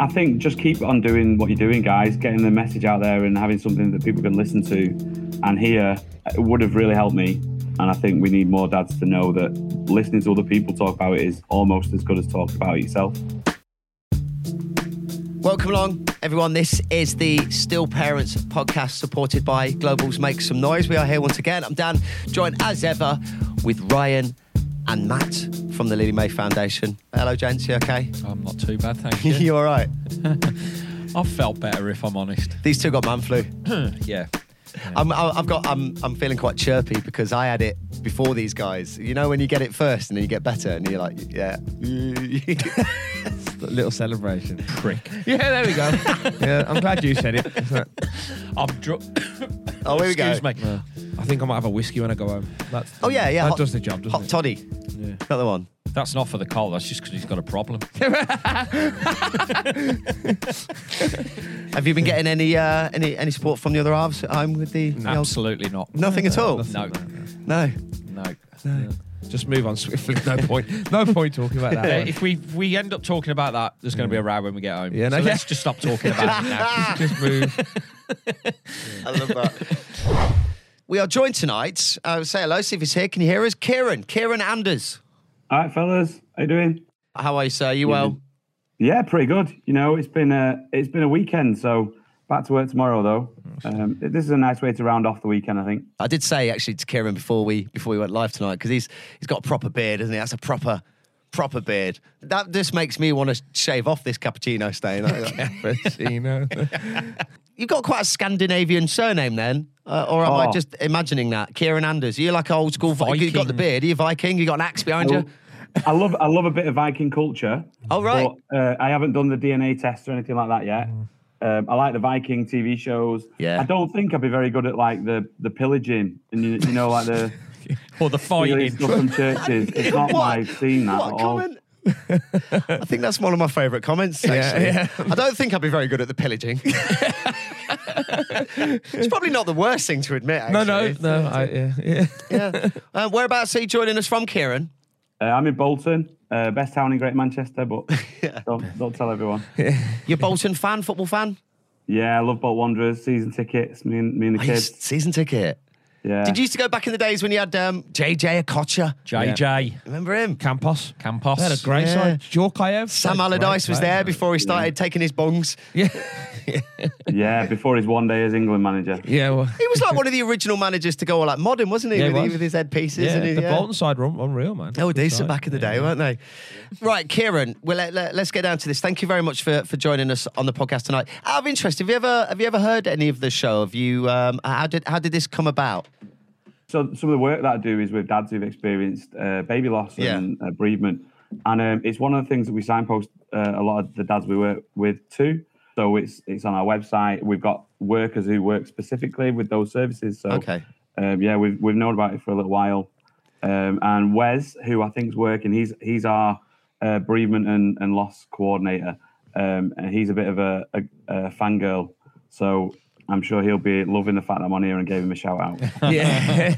I think just keep on doing what you're doing, guys. Getting the message out there and having something that people can listen to and hear would have really helped me. And I think we need more dads to know that listening to other people talk about it is almost as good as talking about it yourself. Welcome along, everyone. This is the Still Parents podcast supported by Global's Make Some Noise. We are here once again. I'm Dan, joined as ever with Ryan and Matt from the Lily Mae Foundation. Hello, gents. You okay? I'm not too bad, thank you. you all right? I've felt better if I'm honest. These two got man flu. Yeah. I'm, I- I've got. I'm. I'm feeling quite chirpy because I had it before these guys. You know when you get it first and then you get better and you're like, yeah. A little celebration. Prick. Yeah, there we go. yeah, I'm glad you said it. I'm drunk. Oh, here we go. Excuse me. I think I might have a whiskey when I go home. That's, Oh yeah, yeah. That hot- does the job, doesn't Hot it? toddy. Yeah. Another one. That's not for the cold. That's just because he's got a problem. Have you been getting any uh, any any support from the other halves at home with the, the old- Absolutely not. Nothing at all. No. No. No. Yeah. Just move on swiftly. No point. No point talking about Uh, that. if we if we end up talking about that, there's going to be a row when we get home. Yeah, no, so yeah. let's just stop talking about it now. Just move. I love that. we are joined tonight. Uh, say hello, see if he's here. Can you hear us? Kieran, Kieran Anders. All right, fellas, how you doing? How are you, sir? You well? Yeah, pretty good. You know, it's been a it's been a weekend, so back to work tomorrow though. Um, this is a nice way to round off the weekend, I think. I did say actually to Kieran before we before we went live tonight because he's he's got a proper beard, isn't he? That's a proper proper beard. That just makes me want to shave off this cappuccino stain. Cappuccino. You've got quite a Scandinavian surname then, uh, or am I Oh. just imagining that? Kieran Anders. You're like old school Viking. You've got the beard. Are you Viking? You got an axe behind you? I love I love a bit of Viking culture. Oh, right. But uh, I haven't done the DNA test or anything like that yet. Um, I like the Viking TV shows. Yeah. I don't think I'd be very good at like the the pillaging and you, you know like the Or the fighting. stuff from churches. It's not my scene that What at all. comment. I think that's one of my favourite comments. Actually. yeah. I don't think I'd be very good at the pillaging. it's probably not the worst thing to admit. no, no, no. I, yeah, yeah. Yeah. Uh, whereabouts are you joining us from, Kieran? Uh, I'm in Bolton, uh, best town in Great Manchester, but don't, don't tell everyone. You're a Bolton fan, football fan? Yeah, I love Bolton Wanderers, season tickets, me and, me and the kids. Season ticket. Yeah. Did you used to go back in the days when you had um, JJ Okocha? JJ. Remember him? Campos. Campos. They had a great Yeah. side. Djorkaeff. Sam Allardyce was there before he started taking his bongs. Yeah. Yeah, before his one day as England manager. Yeah. Well, He was like one of the original managers to go all like modern, wasn't he? Yeah, he with, was. with his headpieces. yeah, and his, the yeah. Bolton side were un- unreal, man. They were Good decent side. back in the day, Yeah. weren't they? Right, Kieran. Well, let, let, us get down to this. Thank you very much for, for joining us on the podcast tonight. Out of interest, have you ever have you ever heard any of the show? Have you? Um, how did how did this come about? So some of the work that I do is with dads who've experienced uh, baby loss and uh, bereavement, and um, it's one of the things that we signpost uh, a lot of the dads we work with too. So it's it's on our website. We've got workers who work specifically with those services. So Okay. um, yeah, we've we've known about it for a little while. Um, and Wes, who I think is working, he's he's our uh, bereavement and, and loss coordinator, um, and he's a bit of a, a, a fangirl. So I'm sure he'll be loving the fact that I'm on here and gave him a shout out. Yeah.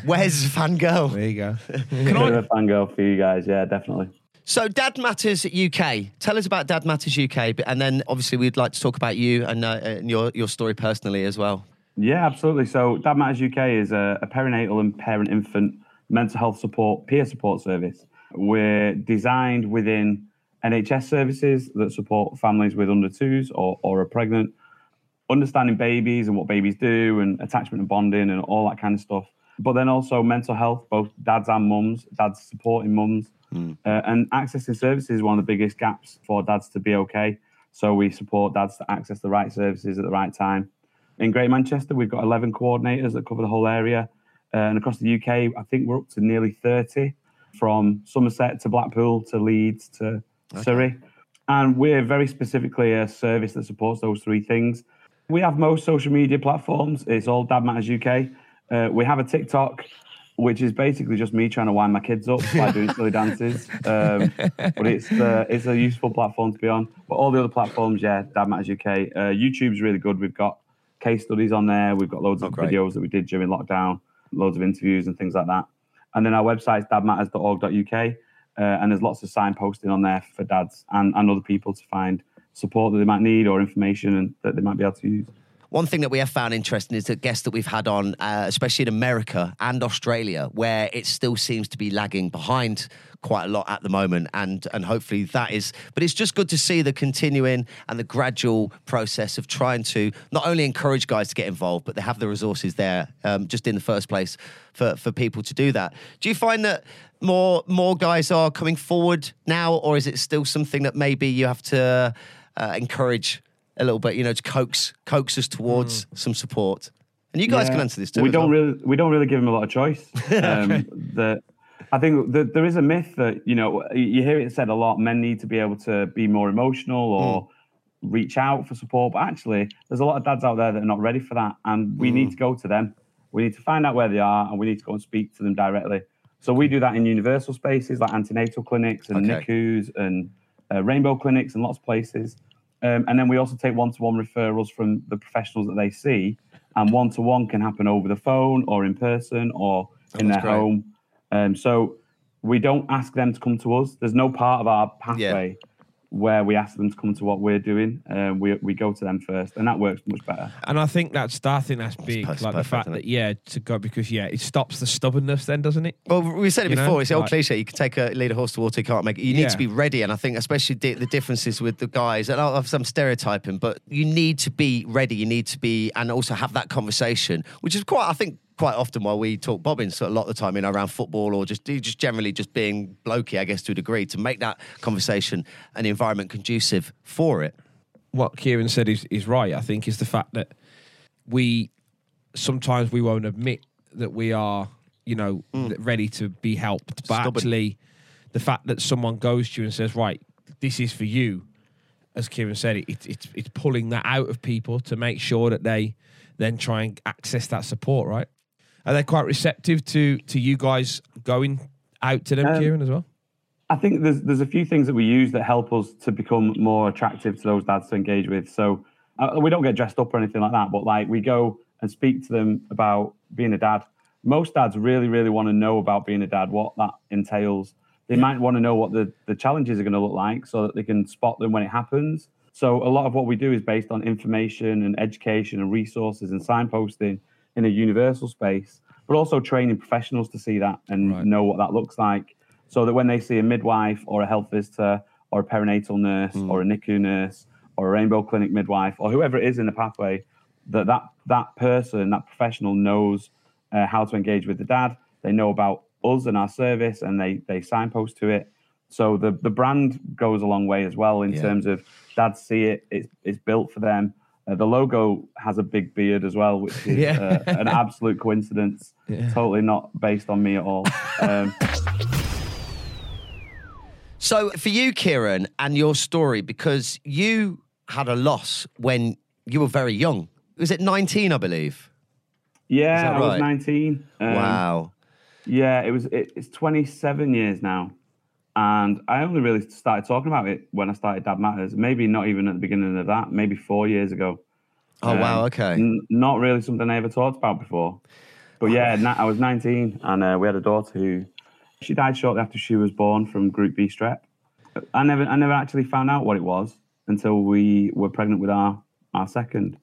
Where's fangirl? there you go. Bit of a fangirl for you guys, yeah, definitely. So, Dad Matters UK. Tell us about Dad Matters UK, and then obviously we'd like to talk about you and, uh, and your your story personally as well. Yeah, absolutely. So, Dad Matters UK is a, a perinatal and parent infant mental health support peer support service. We're designed within NHS services that support families with under twos or, or are pregnant, understanding babies and what babies do, and attachment and bonding and all that kind of stuff. But then also mental health, both dads and mums, dads supporting mums, uh, and accessing services is one of the biggest gaps for dads to be okay. So we support dads to access the right services at the right time. In Greater Manchester, we've got 11 coordinators that cover the whole area. Uh, and across the UK, I think we're up to nearly 30 from Somerset to Blackpool to Leeds to Surrey. And we're very specifically a service that supports those three things. We have most social media platforms. It's all Dad Matters UK. Uh, we have a TikTok, which is basically just me trying to wind my kids up by doing silly dances. Um, but it's uh, it's a useful platform to be on. But all the other platforms, yeah, Dad Matters UK. Uh, YouTube's really good. We've got case studies on there. We've got loads of great. videos that we did during lockdown, loads of interviews and things like that. And then our website's dadmatters.org.uk. uh, and there's lots of signposting on there for dads and, and other people to find support that they might need or information and that they might be able to use. One thing that we have found interesting is the guests that we've had on, uh, especially in America and Australia, where it still seems to be lagging behind quite a lot at the moment, and and hopefully that is. But it's just good to see the continuing and the gradual process of trying to not only encourage guys to get involved, but they have the resources there, um, just in the first place for for people to do that. Do you find that? More more guys are coming forward now, or is it still something that maybe you have to uh, encourage a little bit, you know, to coax coax us towards some support. And you guys Yeah. can answer this too. We don't well. really we don't really give them a lot of choice. Um, the, I think there is a myth that you know you hear it said a lot. Men need to be able to be more emotional or Hmm. reach out for support, but actually, there's a lot of dads out there that are not ready for that, and we Hmm. need to go to them. We need to find out where they are, and we need to go and speak to them directly. So we do that in universal spaces like antenatal clinics and Okay. NICUs and uh, rainbow clinics and lots of places. Um, and then we also take one-to-one referrals from the professionals that they see, and one-to-one can happen over the phone or in person or in their great. home. Um, so we don't ask them to come to us. There's no part of our pathway where we ask them to come to what we're doing. Um, we we go to them first, and that works much better. And I think that's I think that's big, perfect, like the fact that yeah, to go because yeah, it stops the stubbornness, then doesn't it? Well, we said it You know, before. it's the old like- cliche. You can take a lead a horse to water, you can't make it. You need Yeah. to be ready, and I think especially the, the differences with the guys. And I'll have some stereotyping, but you need to be ready. You need to be, and also have that conversation, which is quite. I think quite often while we talk bobbins so a lot of the time, you know, around football or just just generally just being blokey, I guess to a degree, to make that conversation and the environment conducive for it. what Kieran said is, is right. I think is the fact that we sometimes we won't admit that we are, you know, mm. ready to be helped. But Stubborn. actually, the fact that someone goes to you and says, "Right, this is for you," as Kieran said, it, it, it's it's pulling that out of people to make sure that they then try and access that support. Right? Are they quite receptive to to you guys going out to them, Um, Kieran, as well? I think there's there's a few things that we use that help us to become more attractive to those dads to engage with. So uh, we don't get dressed up or anything like that, but like we go and speak to them about being a dad. Most dads really, really want to know about being a dad, what that entails. They might want to know what the, the challenges are going to look like so that they can spot them when it happens. So a lot of what we do is based on information and education and resources and signposting in a universal space, but also training professionals to see that and Right. know what that looks like so that when they see a midwife or a health visitor or a perinatal nurse or a NICU nurse or a rainbow clinic midwife or whoever it is in the pathway, that that, that person, that professional knows uh, how to engage with the dad. They know about us and our service and they, they signpost to it. So the, the brand goes a long way as well in Yeah. terms of dads see it, it's, it's built for them. Uh, the logo has a big beard as well, which is Yeah. uh, an absolute coincidence. Totally not based on me at all. Um, So for you, Kieran, and your story, because you had a loss when you were very young. Was it 19, I believe? Yeah, that I was 19. Um, wow. Yeah, it was. It, it's 27 years now, and I only really started talking about it when I started Dad Matters. Maybe not even at the beginning of that. Maybe four years ago. Oh, wow. Um, Okay. N- not really something I ever talked about before. But yeah, na- I was 19, and uh, we had a daughter who she died shortly after she was born from Group B strep. I never, I never actually found out what it was until we were pregnant with our our second.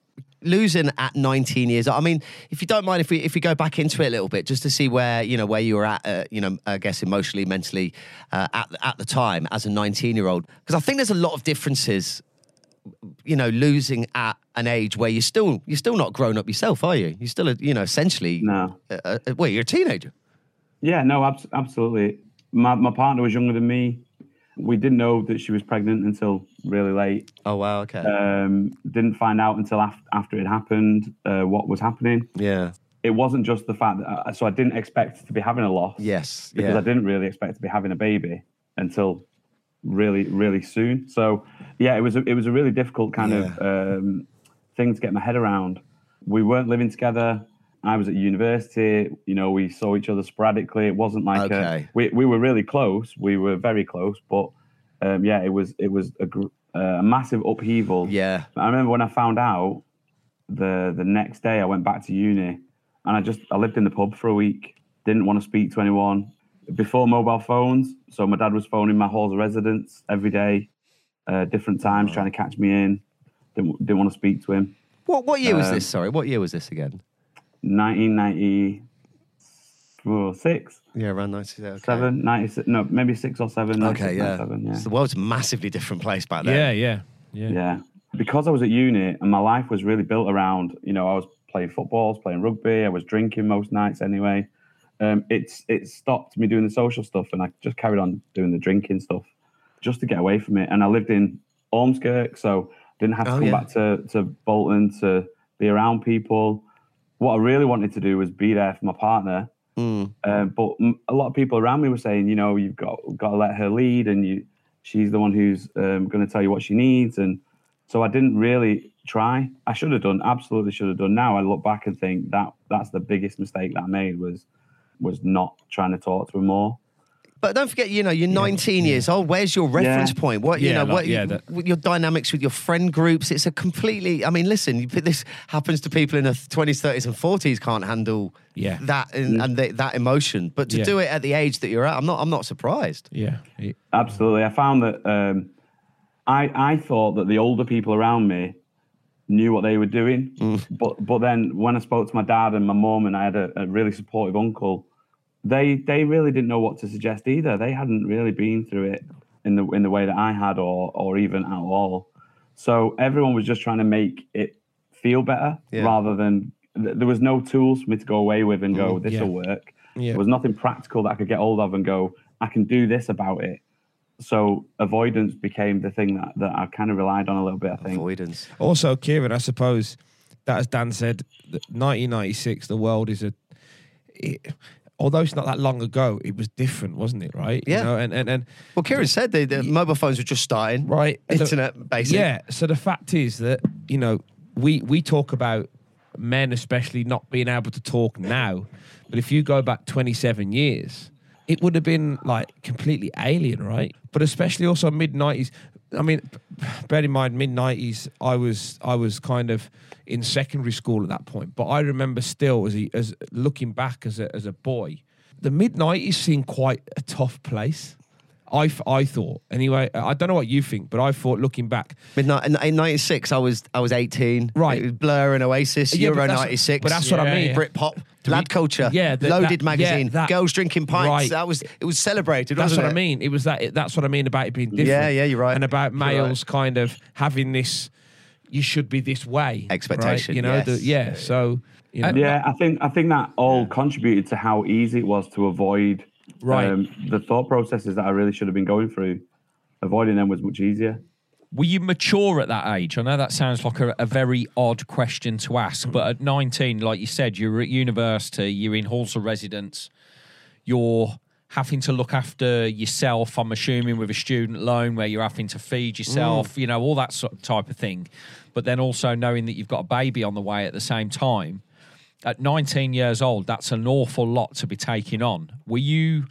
Losing at 19 years. I mean, if you don't mind, if we if we go back into it a little bit, just to see where you know where you were at, uh, you know, I guess emotionally, mentally, uh, at at the time as a 19 year old, because I think there's a lot of differences. You know, losing at an age where you're still you're still not grown up yourself, are you? You're still, a, you know, essentially. No. Uh, uh, well, you're a teenager. Yeah, no, abs- absolutely. My my partner was younger than me. We didn't know that she was pregnant until really late. Oh wow. Okay. Um, didn't find out until after after it happened uh, what was happening. yeah. It wasn't just the fact that I, so I didn't expect to be having a loss. Yes. because yeah. I didn't really expect to be having a baby until really really soon. So yeah, it was a, it was a really difficult kind of um, thing to get my head around. We weren't living together. I was at university. You know, we saw each other sporadically. It wasn't like a- we we were really close. We were very close, but um, yeah, it was it was a, gr- uh, a massive upheaval. Yeah. I remember when I found out the the next day I went back to uni and I just I lived in the pub for a week. Didn't want to speak to anyone. before mobile phones. So my dad was phoning my halls of residence every day, uh, different times, trying to catch me in. Didn't, didn't want to speak to him. What what year was Um, this? Sorry, what year was this again? 1996, Yeah, around ninety. Okay. 7, 96, no, maybe six or seven. Okay, yeah. 97, yeah. So the world's a massively different place back then. Yeah, yeah, yeah. Yeah. Because I was at uni and my life was really built around, you know, I was playing football, I was playing rugby, I was drinking most nights anyway. Um, it's it stopped me doing the social stuff and I just carried on doing the drinking stuff just to get away from it. And I lived in Ormskirk, so didn't have to Oh, come yeah. back to, to Bolton to be around people. What I really wanted to do was be there for my partner. Mm. Um, but a lot of people around me were saying, you know, you've got got to let her lead, and you, she's the one who's um, going to tell you what she needs. And so I didn't really try. I should have done, absolutely should have done. Now I look back and think that that's the biggest mistake that I made was was not trying to talk to her more. But don't forget, you know, you're 19 years old. Where's your reference Yeah. point? What you Yeah, know, like, what yeah, you- that- your dynamics with your friend groups? It's a completely. I mean, listen, you- this happens to people in their 20s, 30s, and 40s can't handle Yeah. that and, and they, that emotion. But to Yeah. do it at the age that you're at, I'm not. I'm not surprised. Yeah. Absolutely, I found that um, I I thought that the older people around me knew what they were doing, but but then when I spoke to my dad and my mum, and I had a, a really supportive uncle, they they really didn't know what to suggest either. They hadn't really been through it in the in the way that I had, or or even at all. So everyone was just trying to make it feel better Yeah. rather than th- there was no tools for me to go away with and go, mm, this yeah. will work. Yeah. There was nothing practical that I could get hold of and go, I can do this about it. So avoidance became the thing that, that I kind of relied on a little bit, I think. Avoidance. Also, Kieran, I suppose that, as Dan said, 1996, the world is a. It, although it's not that long ago, it was different, wasn't it? Right? Yeah. You know, and and and Well, Kieran said the, the mobile phones were just starting. right, Internet basic. Yeah. So the fact is that you know we we talk about men, especially not being able to talk now, but if you go back 27 years, it would have been like completely alien, right? But especially also mid 90s. I mean, bear in mind, mid 90s, I was I was kind of in secondary school at that point. But I remember still as a, as looking back as a as a boy, the mid 90s seemed quite a tough place. I, I thought anyway. I don't know what you think, but I thought looking back, Midnight in, in '96, I was I was 18. Right. It was Blur and Oasis. Yeah, Euro '96. but that's what I mean. yeah. Britpop, lad culture. yeah, the- loaded that- magazine. yeah, that- girls drinking pints. Right. That was it was celebrated. That's wasn't what I mean. It was that. It, that's what I mean about it being different. Yeah, yeah, you're right. And about You're right. males kind of having this. You should be this way. right? Expectation, You know. the- yeah. So. You know, Yeah, I think I think that all contributed to how easy it was to avoid Right. um, the thought processes that I really should have been going through. Avoiding them was much easier. Were you mature at that age? I know that sounds like a, a very odd question to ask, but at 19, like you said, you're at university, you're in halls of residence, you're having to look after yourself, I'm assuming, with a student loan where you're having to feed mm. yourself, you know, all that sort of type of thing. But then also knowing that you've got a baby on the way at the same time. At 19 years old, that's an awful lot to be taking on. Were you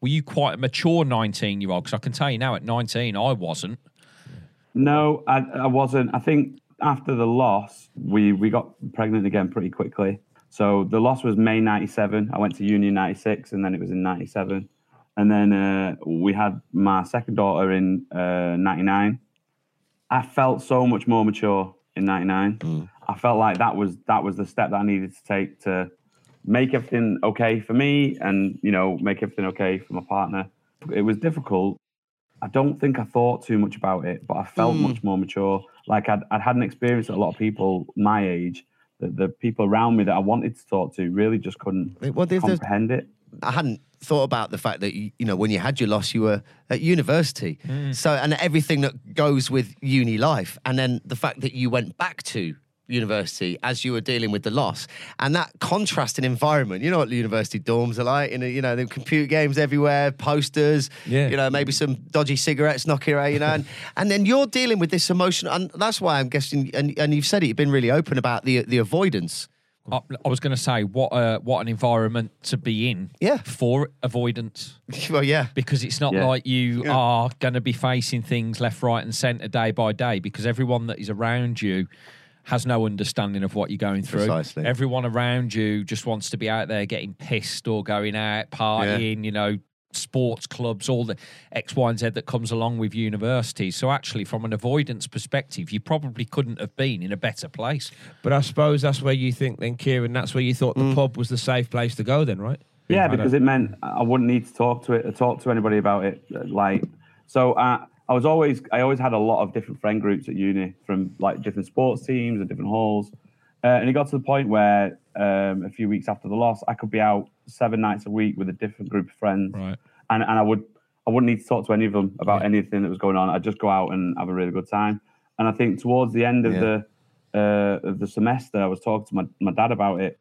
were you quite a mature 19 year old? Because I can tell you now, at 19, I wasn't. No, I, I wasn't. I think after the loss, we we got pregnant again pretty quickly. So the loss was May '97. I went to Union '96, and then it was in '97. And then uh, we had my second daughter in uh, '99. I felt so much more mature in '99. Mm. I felt like that was that was the step that I needed to take to make everything okay for me, and you know, make everything okay for my partner. It was difficult. I don't think I thought too much about it, but I felt mm. much more mature. Like I'd, I'd had an experience that a lot of people my age, the, the people around me that I wanted to talk to, really just couldn't Well, there's- there's- comprehend it. I hadn't thought about the fact that you, you know when you had your loss, you were at university. Mm. So and everything that goes with uni life, and then the fact that you went back to university as you were dealing with the loss, and that contrasting environment. You know what the university dorms are like. You know, you know the computer games everywhere, posters. Yeah. You know, maybe some dodgy cigarettes knocking around. You know, and, and then you're dealing with this emotion, and that's why I'm guessing. And, and you've said it. You've been really open about the the avoidance. I, I was going to say what uh, what an environment to be in. Yeah. For avoidance, well, yeah. because it's not Yeah. like you Yeah. are going to be facing things left, right, and centre day by day. Because everyone that is around you has no understanding of what you're going through. Precisely. Everyone around you just wants to be out there getting pissed or going out partying. You know, sports clubs, all the X, Y, and Z that comes along with universities. So actually, from an avoidance perspective, you probably couldn't have been in a better place. But I suppose that's where you think then, Kieran, that's where you thought the mm. pub was the safe place to go then, right? Yeah, because it meant I wouldn't need to talk to it or talk to anybody about it. Like, so I, I was always, I always had a lot of different friend groups at uni from like different sports teams and different halls. Uh, and it got to the point where um, a few weeks after the loss, I could be out seven nights a week with a different group of friends, Right. and and I would, I wouldn't need to talk to any of them about Yeah. anything that was going on. I'd just go out and have a really good time. And I think towards the end of Yeah. the uh, of the semester, I was talking to my, my dad about it,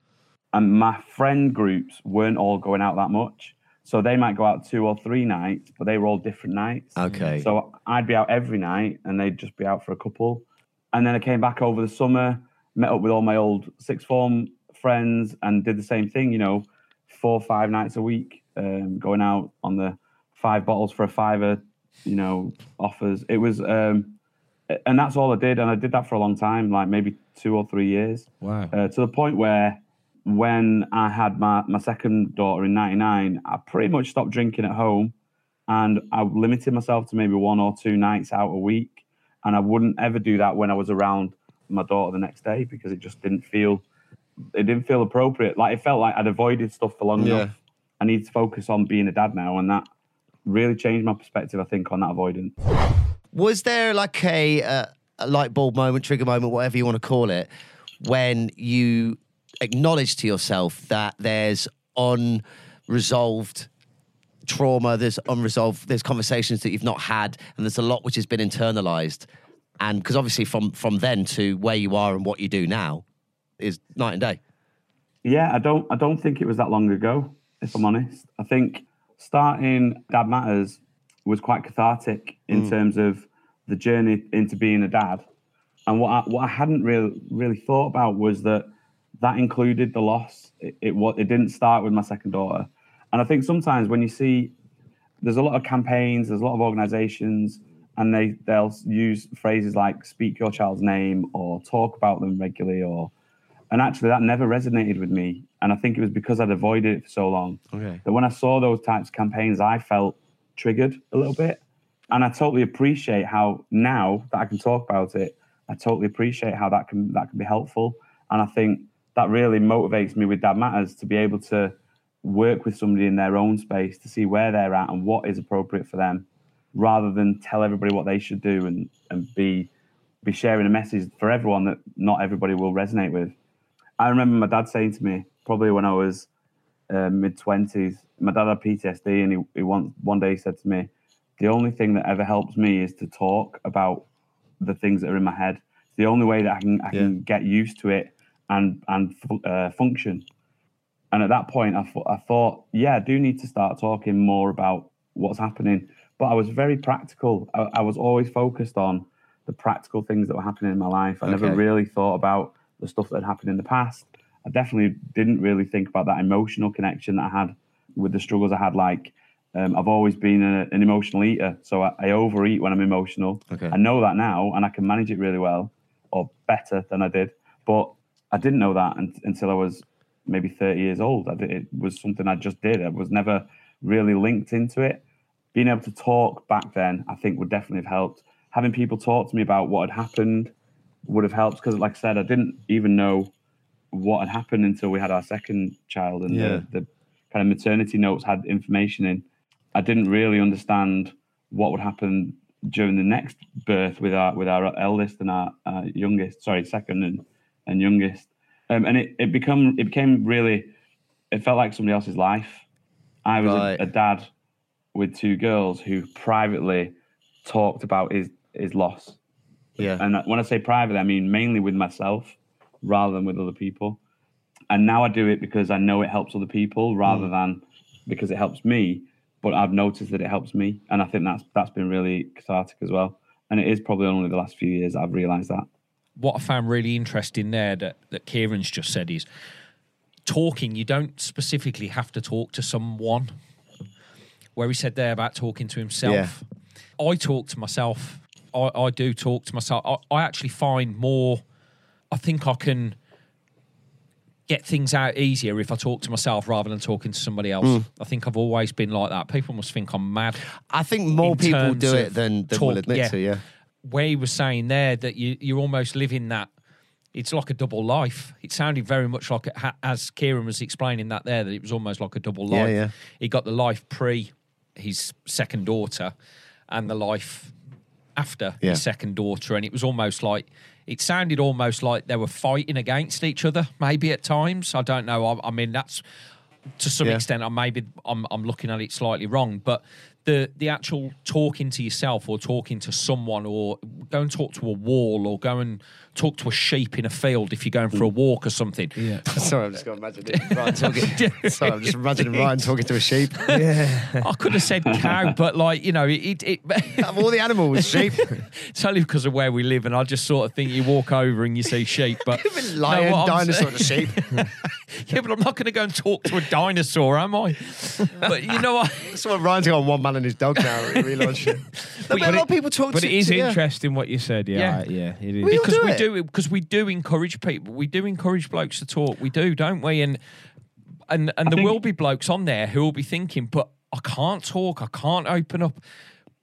and my friend groups weren't all going out that much. So they might go out two or three nights, but they were all different nights. Okay. So I'd be out every night, and they'd just be out for a couple. And then I came back over the summer, met up with all my old sixth form friends, and did the same thing. You know, four or five nights a week, um, going out on the five bottles for a fiver. You know, offers. It was, um, and that's all I did, and I did that for a long time, like maybe two or three years Wow. uh, to the point where when I had my, my second daughter in 99, I pretty much stopped drinking at home and I limited myself to maybe one or two nights out a week. And I wouldn't ever do that when I was around my daughter the next day because it just didn't feel it didn't feel appropriate. Like it felt like I'd avoided stuff for long Yeah. enough. I need to focus on being a dad now, and that really changed my perspective. I think on that avoidance. Was there like a, uh, a light bulb moment, trigger moment, whatever you want to call it, when you acknowledged to yourself that there's unresolved trauma, there's unresolved, there's conversations that you've not had, and there's a lot which has been internalized. And because obviously from from then to where you are and what you do now is night and day. Yeah, I don't I don't think it was that long ago, if I'm honest. I think starting Dad Matters was quite cathartic in mm. terms of the journey into being a dad. And what I, what I hadn't really really thought about was that that included the loss. It it, it didn't start with my second daughter. And I think sometimes when you see there's a lot of campaigns, there's a lot of organizations, and they they'll use phrases like "speak your child's name" or "talk about them regularly," or and actually that never resonated with me. And I think it was because I'd avoided it for so long Okay. that when I saw those types of campaigns, I felt triggered a little bit. And I totally appreciate how now that I can talk about it, I totally appreciate how that can that can be helpful. And I think that really motivates me with Dad Matters to be able to work with somebody in their own space to see where they're at and what is appropriate for them, rather than tell everybody what they should do and and be be sharing a message for everyone that not everybody will resonate with. I remember my dad saying to me, probably when I was uh, mid twenties, my dad had PTSD, and he, he one one day he said to me, "The only thing that ever helps me is to talk about the things that are in my head. It's the only way that I can I can get used to it and and uh, function." And at that point, I thought, I thought, yeah, I do need to start talking more about what's happening. But I was very practical. I, I was always focused on the practical things that were happening in my life. I never really thought about the stuff that had happened in the past. I definitely didn't really think about that emotional connection that I had with the struggles I had. Like, um, I've always been a, an emotional eater, so I, I overeat when I'm emotional. Okay. I know that now, and I can manage it really well, or better than I did. But I didn't know that until I was maybe 30 years old. It was something I just did. I was never really linked into it. Being able to talk back then, I think, would definitely have helped. Having people talk to me about what had happened would have helped because, like I said, I didn't even know what had happened until we had our second child and Yeah. the, the kind of maternity notes had information in. I didn't really understand what would happen during the next birth with our with our eldest and our, uh youngest. Sorry, second and, and youngest. Um, and it, it become it became really it felt like somebody else's life. I was Right. a, a dad with two girls who privately talked about his his loss. Yeah. And when I say private, I mean mainly with myself rather than with other people. And now I do it because I know it helps other people rather than because it helps me. But I've noticed that it helps me, and I think that's that's been really cathartic as well. And it is probably only the last few years I've realised that. What I found really interesting there that, that Kieran's just said is talking, you don't specifically have to talk to someone. Where he said there about talking to himself. I talk to myself. I, I do talk to myself. I, I actually find more, I think I can get things out easier if I talk to myself rather than talking to somebody else. Hmm. I think I've always been like that. People must think I'm mad. I think more people do it than, than will admit yeah. to. Yeah. Where he was saying there that you you're almost living that. It's like a double life. It sounded very much like, it as Kieran was explaining that there, that it was almost like a double Yeah, life. yeah. He got the life pre his second daughter, and the life after Yeah. his second daughter, and it was almost like it sounded almost like they were fighting against each other. Maybe at times, I don't know. I, I mean, that's to some Yeah. extent. I maybe I'm I'm looking at it slightly wrong, but the the actual talking to yourself or talking to someone or go and talk to a wall or go and talk to a sheep in a field if you're going for a walk or something. Yeah. Sorry, I'm just going to imagine it. Ryan talking. Sorry, I'm just imagining Ryan talking to a sheep. Yeah. I could have said cow, but like you know, it, it, Of all the animals, sheep. it's only because of where we live, and I just sort of think you walk over and you see sheep, but Lion, No, I'm dinosaur, to sheep. yeah, but I'm not going to go and talk to a dinosaur, am I? But you know what? That's what Ryan's got on one man and his dog now. Relaunching. No, but a lot of people talk But to it is to- yeah. interesting what you said. Yeah, Yeah. yeah, it is. We all because do we it. do because we do encourage people. We do encourage blokes to talk. We do, don't we? And and and there think- will be blokes on there who will be thinking, but I can't talk. I can't open up.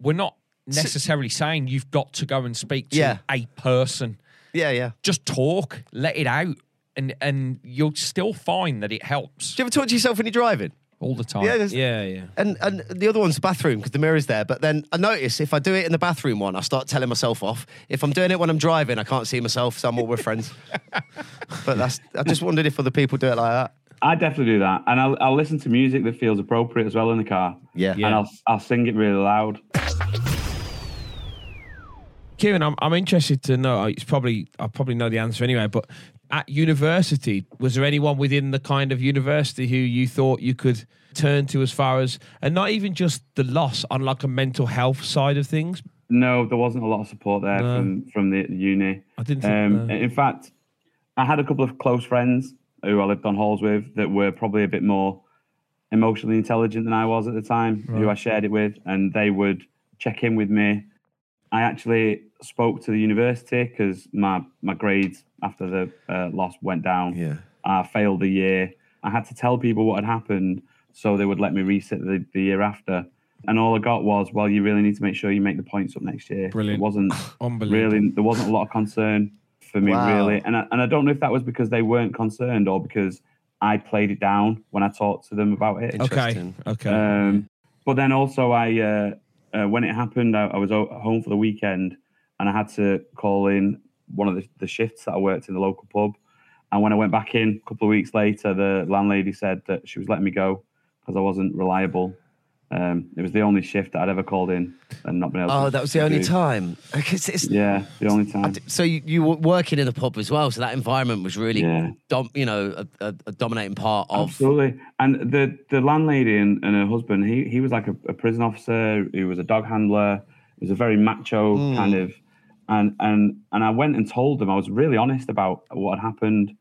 We're not necessarily saying you've got to go and speak to Yeah. a person. Yeah, yeah. Just talk, let it out, and and you'll still find that it helps Do you ever talk to yourself when you're driving? All the time. Yeah, yeah, yeah. And and the other one's the bathroom because the mirror's there. But then I notice if I do it in the bathroom one, I start telling myself off. If I'm doing it when I'm driving, I can't see myself, so I'm all with friends. but that's I just wondered if other people do it like that. I definitely do that, and I'll, I'll listen to music that feels appropriate as well in the car. Yeah. Yeah. and I'll I'll sing it really loud. Kieran, I'm, I'm interested to know. It's probably I probably know the answer anyway. But at university, was there anyone within the kind of university who you thought you could turn to as far as, and not even just the loss on like a mental health side of things? No, there wasn't a lot of support there No. from from the uni. I didn't think. Um, no. In fact, I had a couple of close friends who I lived on halls with that were probably a bit more emotionally intelligent than I was at the time, who I shared it with, and they would check in with me. I actually spoke to the university because my, my grades after the uh, loss went down. Yeah. I failed the year. I had to tell people what had happened so they would let me resit the, the year after. And all I got was, well, you really need to make sure you make the points up next year. Brilliant. It wasn't Unbelievable. really there wasn't a lot of concern for me Wow. really and I, and I don't know if that was because they weren't concerned or because I played it down when I talked to them about it Okay. Interesting. Okay. um, but then also I uh, uh, when it happened I, I was home for the weekend and I had to call in one of the, the shifts that I worked in the local pub. And when I went back in a couple of weeks later the landlady said that she was letting me go because I wasn't reliable um, it was the only shift that I'd ever called in and not been able to Oh, that was the only do. time. Yeah the only time So you, you were working in the pub as well, so that environment was really, Yeah. dom- you know, a, a, dominating part of. Absolutely. And the the landlady and, and her husband, he he was like a, a prison officer. He was a dog handler. He was a very macho Hmm. kind of. And and and I went and told them I was really honest about what had happened,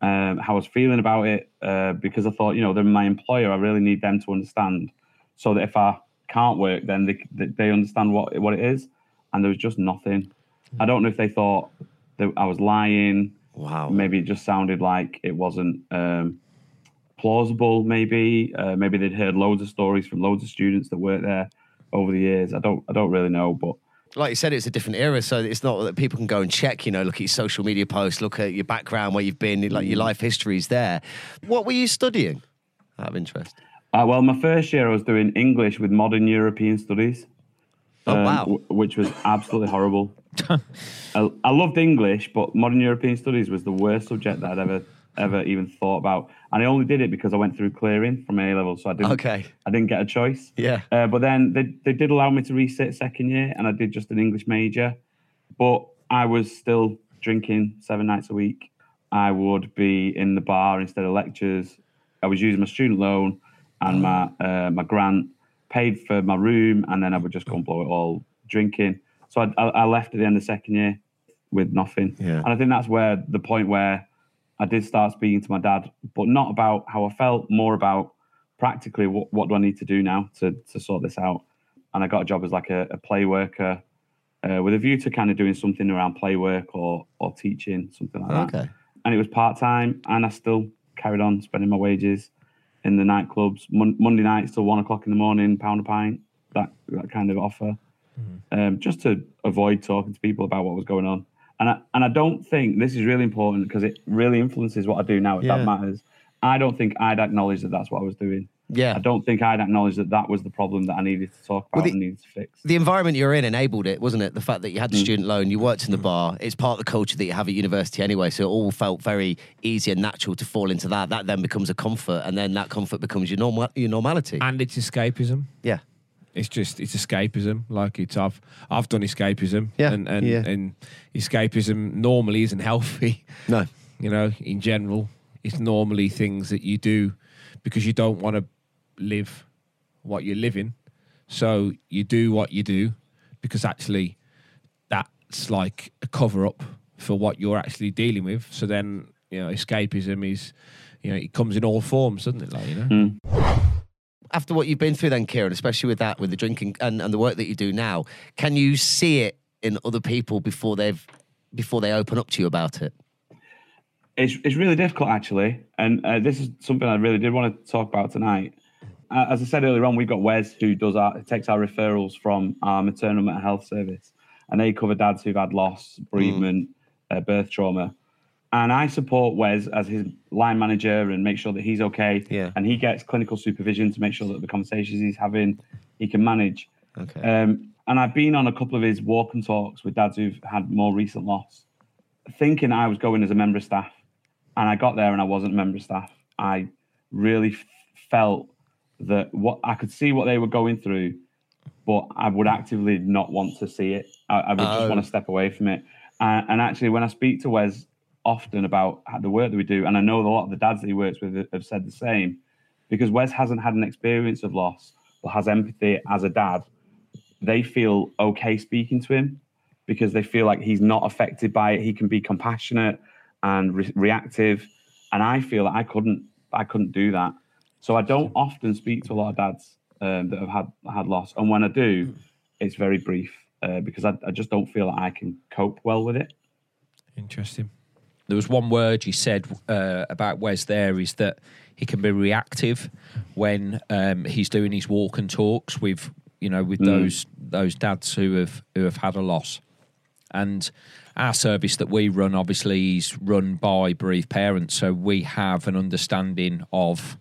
um, how I was feeling about it, uh, because I thought you know they're my employer. I really need them to understand, so that if I can't work, then they they- understand what what it is. And there was just nothing. I don't know if they thought that I was lying Wow. maybe it just sounded like it wasn't um, plausible. Maybe uh, maybe they'd heard loads of stories from loads of students that worked there over the years. I don't I don't really know, but like you said, it's a different era, so it's not that people can go and check. You know, look at your social media posts, look at your background, where you've been, like your life history is there. What were you studying? Out of interest. Uh, well, my first year I was doing English with modern European studies. Oh um, wow! w- which was absolutely horrible. I, I loved English, but modern European studies was the worst subject that I'd ever ever even thought about. And I only did it because I went through clearing from A level, so I didn't Okay. I didn't get a choice. Yeah. Uh, but then they, they did allow me to resit second year, and I did just an English major. But I was still drinking seven nights a week. I would be in the bar instead of lectures. I was using my student loan and my uh, my grant, paid for my room, and then I would just go and blow it all drinking. So I, I, I left at the end of the second year with nothing. Yeah. And I think that's where the point where I did start speaking to my dad, but not about how I felt, more about practically what, what do I need to do now to, to sort this out. And I got a job as like a, a play worker uh, with a view to kind of doing something around play work or, or teaching, something like that. Okay. And it was part time, and I still carried on spending my wages in the nightclubs. Mon- Monday nights till one o'clock in the morning, pound a pint, that, that kind of offer, um, just to avoid talking to people about what was going on. And I, and I don't think this is really important because it really influences what I do now. If Yeah. that matters, I don't think I'd acknowledge that that's what I was doing. Yeah. I don't think I'd acknowledge that that was the problem that I needed to talk about Well, the- and needed to fix. the environment you're in enabled it, wasn't it? The fact that you had Mm. the student loan, you worked in the bar, it's part of the culture that you have at university anyway. So it all felt very easy and natural to fall into that. That then becomes a comfort, and then that comfort becomes your normal your normality. And it's escapism. yeah, It's just it's escapism. Like it's I've I've done escapism. Yeah, And and, yeah. and escapism normally isn't healthy. no, You know, in general, it's normally things that you do because you don't want to live what you're living. So you do what you do because actually that's like a cover up for what you're actually dealing with. So then, you know, escapism is, you know, it comes in all forms, doesn't it? Like, you know? after what you've been through, then Kieran, especially with that, with the drinking and, and the work that you do now, can you see it in other people before they've before they open up to you about it? It's, it's really difficult actually, and uh, this is something I really did want to talk about tonight. Uh, as I said earlier on, we've got Wes who does our takes our referrals from our maternal mental health service, and they cover dads who've had loss, bereavement, uh, birth trauma, and I support Wes as his line manager and make sure that he's okay. Yeah. and he gets clinical supervision to make sure that the conversations he's having he can manage. Okay. Um, and I've been on a couple of his walk and talks with dads who've had more recent loss, thinking I was going as a member of staff. And I got there and I wasn't a member of staff. I really f- felt that what I could see what they were going through, but I would actively not want to see it. I, I would Oh. just want to step away from it. Uh, and actually, when I speak to Wes often about the work that we do, and I know a lot of the dads that he works with have said the same, because Wes hasn't had an experience of loss, but has empathy as a dad they feel okay speaking to him because they feel like he's not affected by it. He can be compassionate and re- reactive, and I feel that I couldn't. I couldn't do that. So I don't often speak to a lot of dads um, that have had had loss, and when I do, it's very brief uh, because I, I just don't feel that I can cope well with it. Interesting. There was one word you said uh, about Wes there is that he can be reactive when um, he's doing his walk and talks with you know with those those dads who have who have had a loss. And our service that we run obviously is run by bereaved parents, so we have an understanding of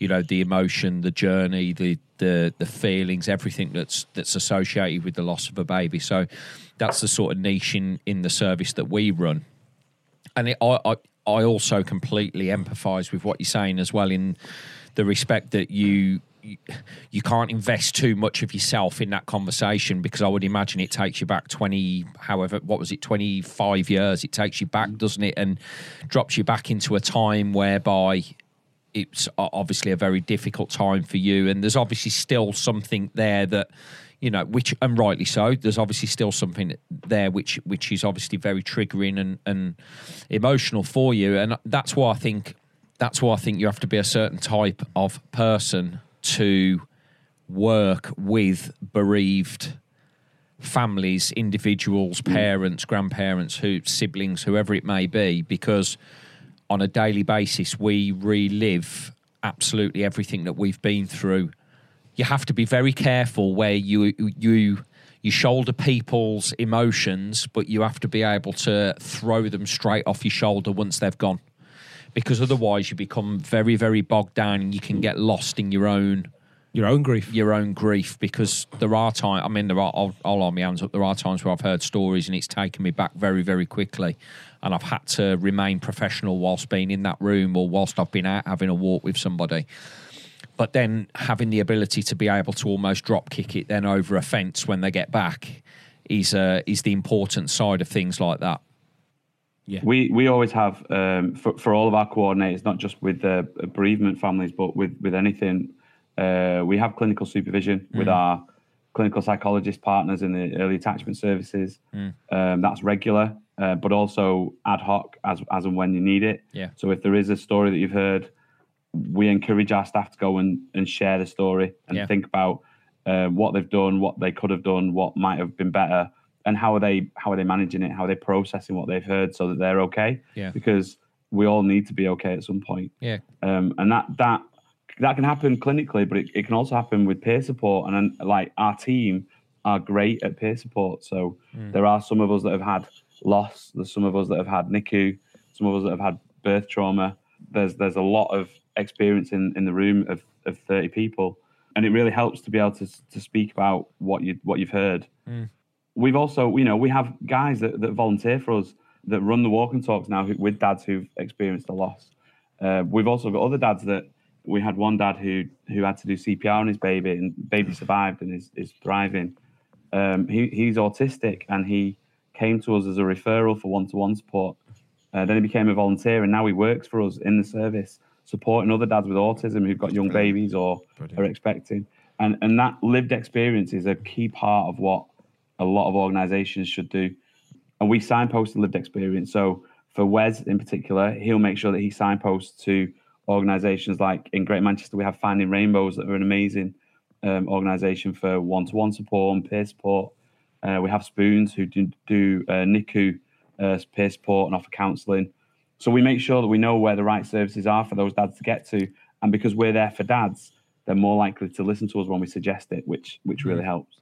you know the emotion, the journey, the the the feelings, everything that's that's associated with the loss of a baby. So that's the sort of niche in in the service that we run. And it, I, I I also completely empathise with what you're saying as well in the respect that you you, you can't invest too much of yourself in that conversation because I would imagine it takes you back 20 however what was it 25 years? It takes you back doesn't it? And drops you back into a time whereby it's obviously a very difficult time for you and there's obviously still something there that you know which and rightly so there's obviously still something there which which is obviously very triggering and and emotional for you and that's why I think that's why I think you have to be a certain type of person to work with bereaved families, individuals, mm. parents, grandparents, who siblings, whoever it may be, because on a daily basis we relive absolutely everything that we've been through. You have to be very careful where you you you shoulder people's emotions, but you have to be able to throw them straight off your shoulder once they've gone. Because otherwise you become very, very bogged down and you can get lost in your own Your own grief. your own grief because there are times. I mean, there are. I'll, I'll hold my hands up. There are times where I've heard stories and it's taken me back very, very quickly, and I've had to remain professional whilst being in that room or whilst I've been out having a walk with somebody. But then having the ability to be able to almost drop kick it then over a fence when they get back is uh, is the important side of things like that. Yeah. We we always have um, for for all of our coordinators, not just with the bereavement families, but with with anything. Uh, we have clinical supervision with our clinical psychologist partners in the early attachment services. Um, that's regular, uh, but also ad hoc as as and when you need it. Yeah. So if there is a story that you've heard, we encourage our staff to go and, and share the story and Yeah. think about uh, what they've done, what they could have done, what might have been better, and how are they how are they managing it, how are they processing what they've heard so that they're okay. Yeah. Because we all need to be okay at some point. Yeah. Um, and that that that can happen clinically, but it, it can also happen with peer support. And then, like our team are great at peer support. So there are some of us that have had loss. There's some of us that have had NICU. Some of us that have had birth trauma. There's there's a lot of experience in, in the room of, of 30 people, and it really helps to be able to to speak about what you what you've heard. We've also, you know, we have guys that, that volunteer for us that run the walk and talks now who, with dads who've experienced a loss. Uh, we've also got other dads that we had one dad who who had to do CPR on his baby, and baby survived and is is thriving. Um, he he's autistic, and he came to us as a referral for one to one support. Uh, then he became a volunteer, and now he works for us in the service, supporting other dads with autism who've got young babies or are expecting. And and that lived experience is a key part of what a lot of organisations should do. And we signpost the lived experience. So for Wes in particular, he'll make sure that he signposts to organisations like in Great Manchester, we have Finding Rainbows that are an amazing um, organisation for one-to-one support and peer support. Uh, we have Spoons who do, do uh, NICU uh, peer support and offer counselling. So we make sure that we know where the right services are for those dads to get to, and because we're there for dads, they're more likely to listen to us when we suggest it, which which really helps.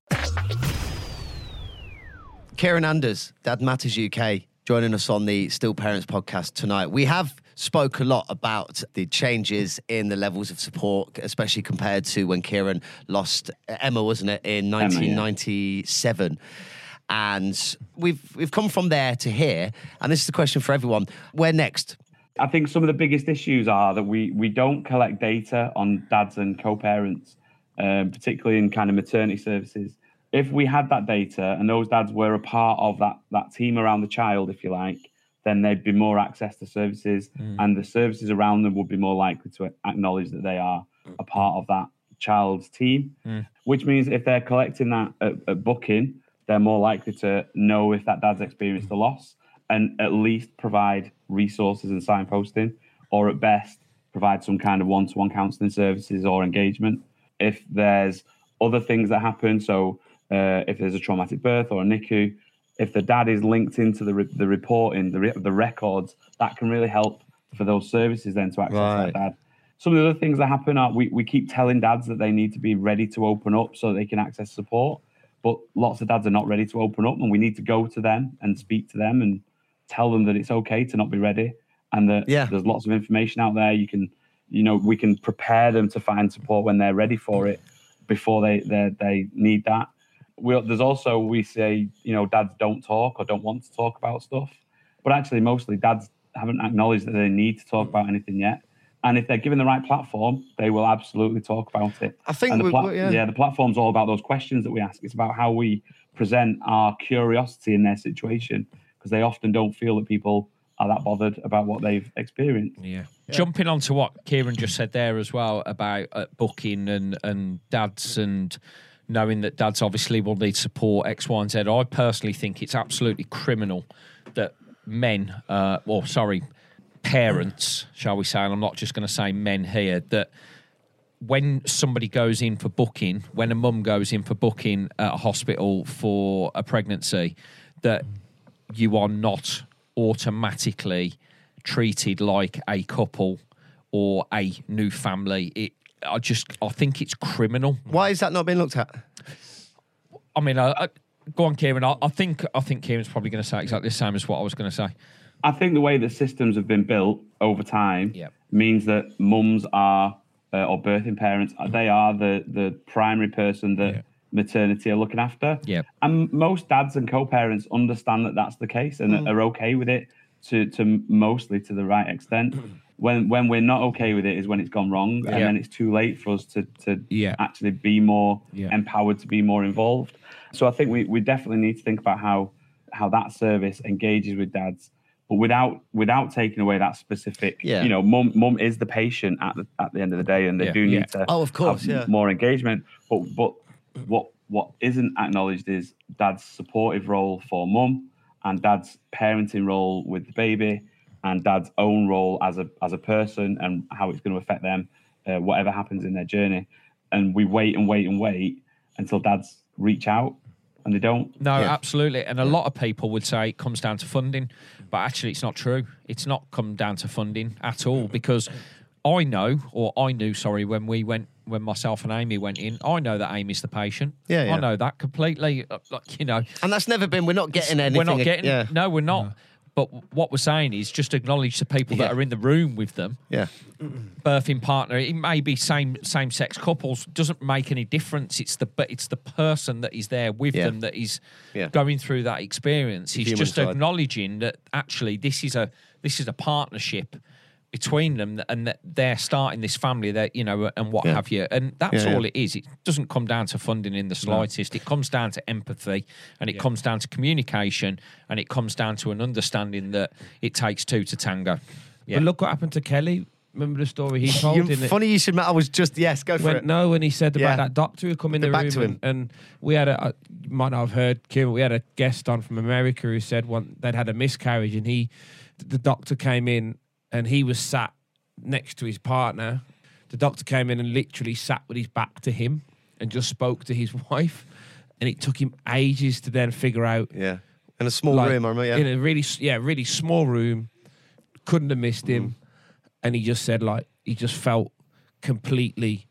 Kieran Anders, Dad Matters UK, joining us on the Still Parents podcast tonight. We have spoke a lot about the changes in the levels of support, especially compared to when Kieran lost Emma, wasn't it, in Emma, yeah. 1997. And we've we've come from there to here, and this is the question for everyone: Where next? I think some of the biggest issues are that we we don't collect data on dads and co-parents, um, particularly in kind of maternity services. If we had that data and those dads were a part of that that team around the child, if you like, then they'd be more access to services, mm. and the services around them would be more likely to acknowledge that they are a mm. part of that child's team. Mm. Which means if they're collecting that at, at booking, they're more likely to know if that dad's experienced a loss and at least provide resources and signposting, or at best provide some kind of one-to-one counselling services or engagement. If there's other things that happen, so uh, if there's a traumatic birth or a NICU, if the dad is linked into the re- the reporting, the re- the records, that can really help for those services then to access Right. that dad. Some of the other things that happen are we, we keep telling dads that they need to be ready to open up so they can access support. But lots of dads are not ready to open up, and we need to go to them and speak to them and tell them that it's okay to not be ready and that Yeah. there's lots of information out there. You can, you know, we can prepare them to find support when they're ready for it before they they, they need that. We, there's also we say you know dads don't talk or don't want to talk about stuff, but actually mostly dads haven't acknowledged that they need to talk about anything yet. And if they're given the right platform, they will absolutely talk about it. I think And the we- plat- yeah. yeah, the platform's all about those questions that we ask. It's about how we present our curiosity in their situation because they often don't feel that people are that bothered about what they've experienced. Yeah. Jumping on to what Kieran just said there as well about uh, booking and, and dads and knowing that dads obviously will need support X, Y, and Z. I personally think it's absolutely criminal that men, uh, or sorry, parents, shall we say, and I'm not just going to say men here, that when somebody goes in for booking, when a mum goes in for booking at a hospital for a pregnancy, that you are not automatically treated like a couple or a new family. It, I just, I think it's criminal. Why is that not being looked at? I mean, I, I, go on, Kieran. I, I think, I think Kieran's probably going to say exactly the same as what I was going to say. I think the way the systems have been built over time Yep. means that mums are uh, or birthing parents uh, they are the the primary person that Yeah. maternity are looking after. Yep. And most dads and co-parents understand that that's the case and are okay with it to to mostly to the right extent. When when we're not okay with it is when it's gone wrong, and Yeah. then it's too late for us to to Yeah. actually be more Yeah. empowered to be more involved. So I think we, we definitely need to think about how how that service engages with dads, but without without taking away that specific. Yeah. You know, mum mum is the patient at the at the end of the day, and they do need to Oh, of course, have yeah. more engagement. But but what what isn't acknowledged is dad's supportive role for mum and dad's parenting role with the baby and dad's own role as a as a person and how it's going to affect them, uh, whatever happens in their journey. And we wait and wait and wait until dads reach out and they don't. No, Yeah. absolutely. And a lot of people would say it comes down to funding, but actually, it's not true. It's not come down to funding at all because I know, or I knew, sorry, when we went, when myself and Amy went in, I know that Amy's the patient. Yeah, yeah. I know that completely. uh, Like, you know, And that's never been. We're not getting anything. we're not getting, Yeah. no, we're not. But what we're saying is just acknowledge the people that are in the room with them Yeah. birthing partner. It may be same same sex couples. Doesn't make any difference. It's the but it's the person that is there with Yeah. them that is Yeah. going through that experience. He's just side. acknowledging that actually this is a this is a partnership between them and that they're starting this family that you know and what Yeah. have you and that's Yeah, all yeah. it is it doesn't come down to funding in the slightest it comes down to empathy and it comes down to communication and it comes down to an understanding that it takes two to tango yeah But look what happened to Kelly. Remember the story he told? You, in it? funny you should. I was just yes. Go for when, it. no, when he said about that doctor who come in the back room to and, him. and we had a, you might not have heard Kim. We had a guest on from America who said one they'd had a miscarriage and he, the doctor came in and he was sat next to his partner. The doctor came in and literally sat with his back to him and just spoke to his wife, and it took him ages to then figure out Yeah. In a small like, room, I remember. Yeah. in a really yeah really small room couldn't have missed him Mm. and he just said like he just felt completely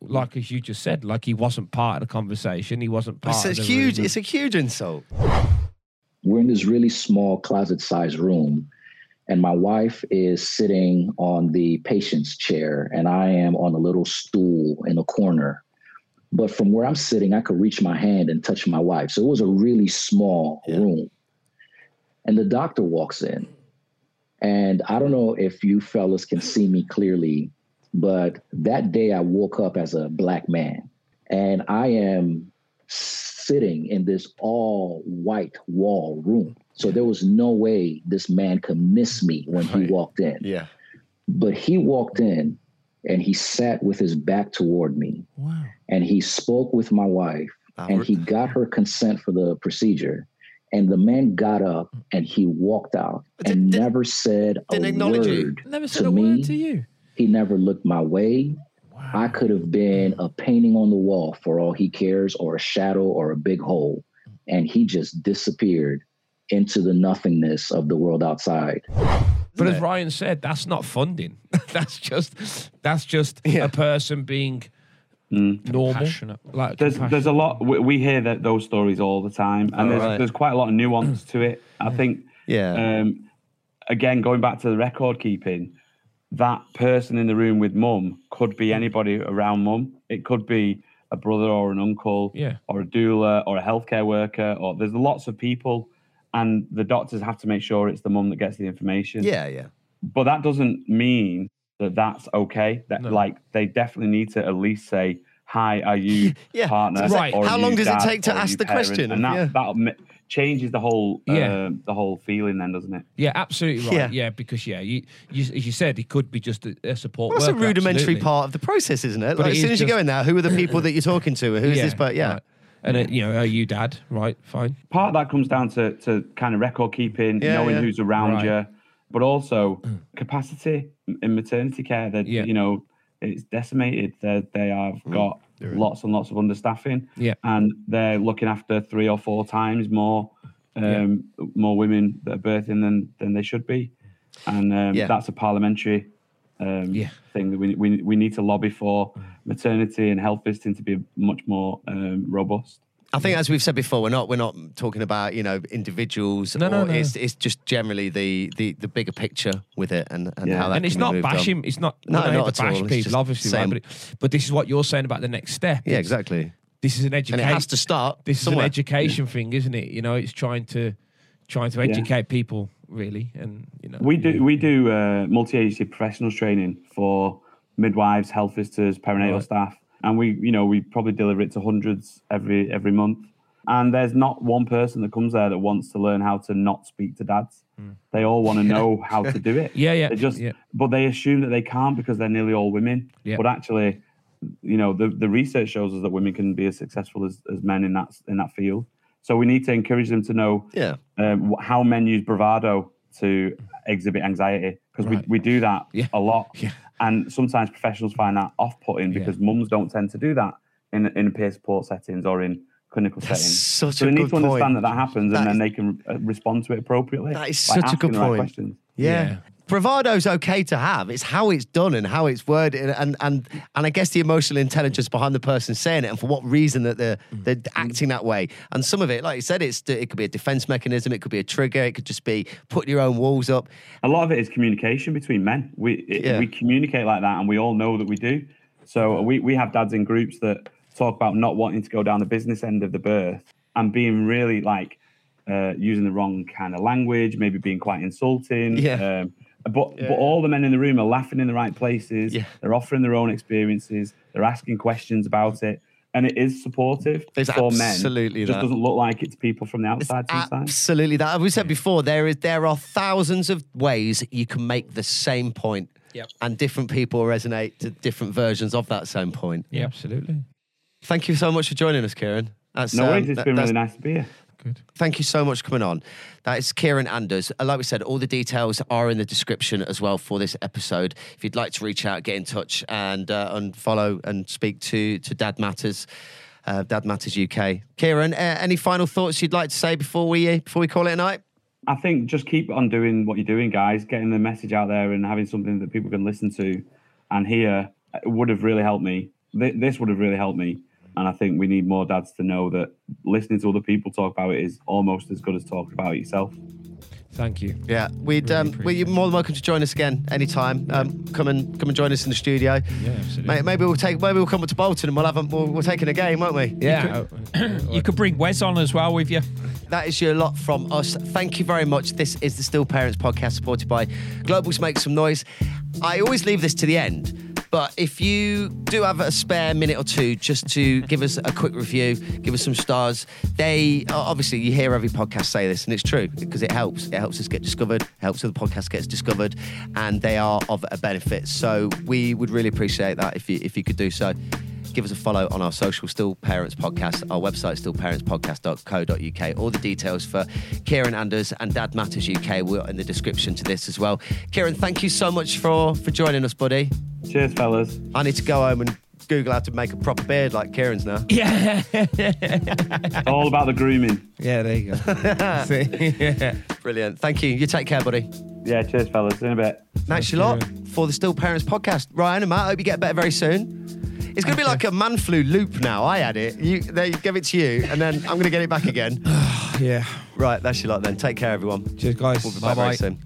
like as you just said like he wasn't part of the conversation he wasn't part it's a of the huge. room. It's a huge insult. we're in this really small closet sized room and my wife is sitting on the patient's chair and i am on a little stool in a corner. But from where i'm sitting i could reach my hand and touch my wife. So it was a really small Yeah. room. And the doctor walks in. And i don't know if you fellas can see me clearly but that day i woke up as a black man. And i am sitting in this all white wall room. So there was no way this man could miss me when he Right. walked in. Yeah. But he walked in and he sat with his back toward me wow and he spoke with my wife Ah, and he got her consent for the procedure. And the man got up and he walked out But and did- did- never said a didn't you. word. never said a word to you He never looked my way. Wow. I could have been a painting on the wall for all he cares, or a shadow, or a big hole. And he just disappeared into the nothingness of the world outside. but as? Ryan said that's not funding that's just that's just Yeah. a person being Mm. normal Compassionate. like There's there's a lot we, we hear that those stories all the time, and Oh, there's right. there's quite a lot of nuance to it. I think Yeah. um, again going back to the record keeping, that person in the room with mum could be anybody around mum. It could be a brother or an uncle, Yeah. or a doula or a healthcare worker, or there's lots of people, and the doctors have to make sure it's the mum that gets the information. yeah. Yeah. but that doesn't mean that that's okay. That No. like they definitely need to at least say, "Hi, are you Yeah. partner?" Right. or How long does it take to ask the parent?" question? And that Yeah. that m- changes the whole Yeah. uh, the whole feeling, then, doesn't it? yeah absolutely right Yeah. yeah, because yeah you, you as you said he could be just a, a support Well, that's a rudimentary absolutely. part of the process, isn't it? But Like, it as soon is as you go in there, who are the people that you're talking to? Who's this? But yeah. right. And uh, you know, are you dad? Right, fine. Part of that comes down to to kind of record keeping, Yeah, knowing yeah. who's around Right. you, but also capacity in maternity care. That Yeah. you know it's decimated. They they have got lots and lots of understaffing. Yeah. and they're looking after three or four times more um, more women that are birthing than than they should be, and um, Yeah. that's a parliamentary um, Yeah. thing that we, we we need to lobby for maternity and health visiting to be much more um, robust. I think, as we've said before, we're not we're not talking about you know individuals. No, no, or no. It's it's just generally the the, the bigger picture with it, and, and Yeah. how that and it's can be not moved on. bashing. It's not. No, we don't not need to at bash It's people, obviously. Right? But, it- but this is what you're saying about the next step. Yeah, exactly. This is an education. And education. it has to start This is an education thing, isn't it? You know, it's trying to trying to educate people really, and you know, We do we do uh, multi-agency professionals training for midwives, health visitors, perinatal Right. staff, and we you know we probably deliver it to hundreds every every month. And there's not one person that comes there that wants to learn how to not speak to dads. They all want to know how to do it. Yeah, yeah, They just yeah. but they assume that they can't because they're nearly all women. Yeah. But actually, you know, the, the research shows us that women can be as successful as, as men in that in that field. So we need to encourage them to know Yeah. um, how men use bravado to exhibit anxiety because Right. we, we do that Yeah. a lot Yeah. and sometimes professionals find that off-putting Yeah. because mums don't tend to do that in in peer support settings or in clinical setting. such so they need to understand point. that that happens, That and then they can uh, respond to it appropriately. That is such a good point. questions. Yeah. Yeah. Bravado's okay to have. It's how it's done and how it's worded, and and and I guess the emotional intelligence behind the person saying it, and for what reason that they're they're acting that way. And some of it, like you said, it's it could be a defense mechanism, it could be a trigger, it could just be putting your own walls up. A lot of it is communication between men. We it, Yeah. we communicate like that, and we all know that we do. So we we have dads in groups that talk about not wanting to go down the business end of the birth and being really like uh, using the wrong kind of language, maybe being quite insulting. Yeah. Um, but but all the men in the room are laughing in the right places. Yeah. They're offering their own experiences. They're asking questions about it, and it is supportive It's for men. absolutely It just that. doesn't look like it's people from the outside sometimes. Absolutely, that as we said before, there is there are thousands of ways you can make the same point, Yep. and different people resonate to different versions of that same point. Yeah, absolutely. Thank you so much for joining us, Kieran. That's, No um, worries. It's that- been that's- really nice to be here. Good. Thank you so much for coming on. That is Kieran Anders. Uh, Like we said, all the details are in the description as well for this episode. If you'd like to reach out, get in touch, and uh, and follow and speak to to Dad Matters, uh, Dad Matters UK. Kieran, uh, any final thoughts you'd like to say before we uh, before we call it a night? I think just keep on doing what you're doing, guys. Getting the message out there and having something that people can listen to and hear uh, would have really helped me. This would have really helped me. And I think we need more dads to know that listening to other people talk about it is almost as good as talking about it yourself. Thank you. Yeah, we'd Really um, appreciate well, you're more than welcome to join us again anytime. Um, come and come and join us in the studio. Yeah, absolutely. Maybe we'll take maybe we'll come up to Bolton and we'll have a, we'll, we'll take in a game, won't we? Yeah. You could bring Wes on as well with you. That is your lot from us. Thank you very much. This is the Still Parents podcast supported by Globals Make Some Noise. I always leave this to the end, but if you do have a spare minute or two just to give us a quick review, give us some stars, they obviously you hear every podcast say this, and it's true because it helps. It helps us get discovered, helps the podcast gets discovered, and they are of a benefit. So we would really appreciate that if you if you could do so give us a follow on our social Still Parents Podcast, our website, stillparentspodcast.co.uk. All the details for Kieran Anders and Dad Matters UK will in the description to this as well. Kieran, thank you so much for, for joining us, buddy. Cheers, fellas. I need to go home and Google how to make a proper beard like Kieran's now. Yeah. All about the grooming. Yeah, there you go. See? yeah. Brilliant. Thank you. You take care, buddy. Yeah, cheers, fellas. In a bit. Thanks a lot for the Still Parents podcast. Ryan and Matt, I hope you get better very soon. It's going to be like a man flu loop now. I had it. You, they give it to you, and then I'm going to get it back again. Yeah. right, that's your lot then. Take care, everyone. Cheers, guys. We'll be back Bye-bye. soon.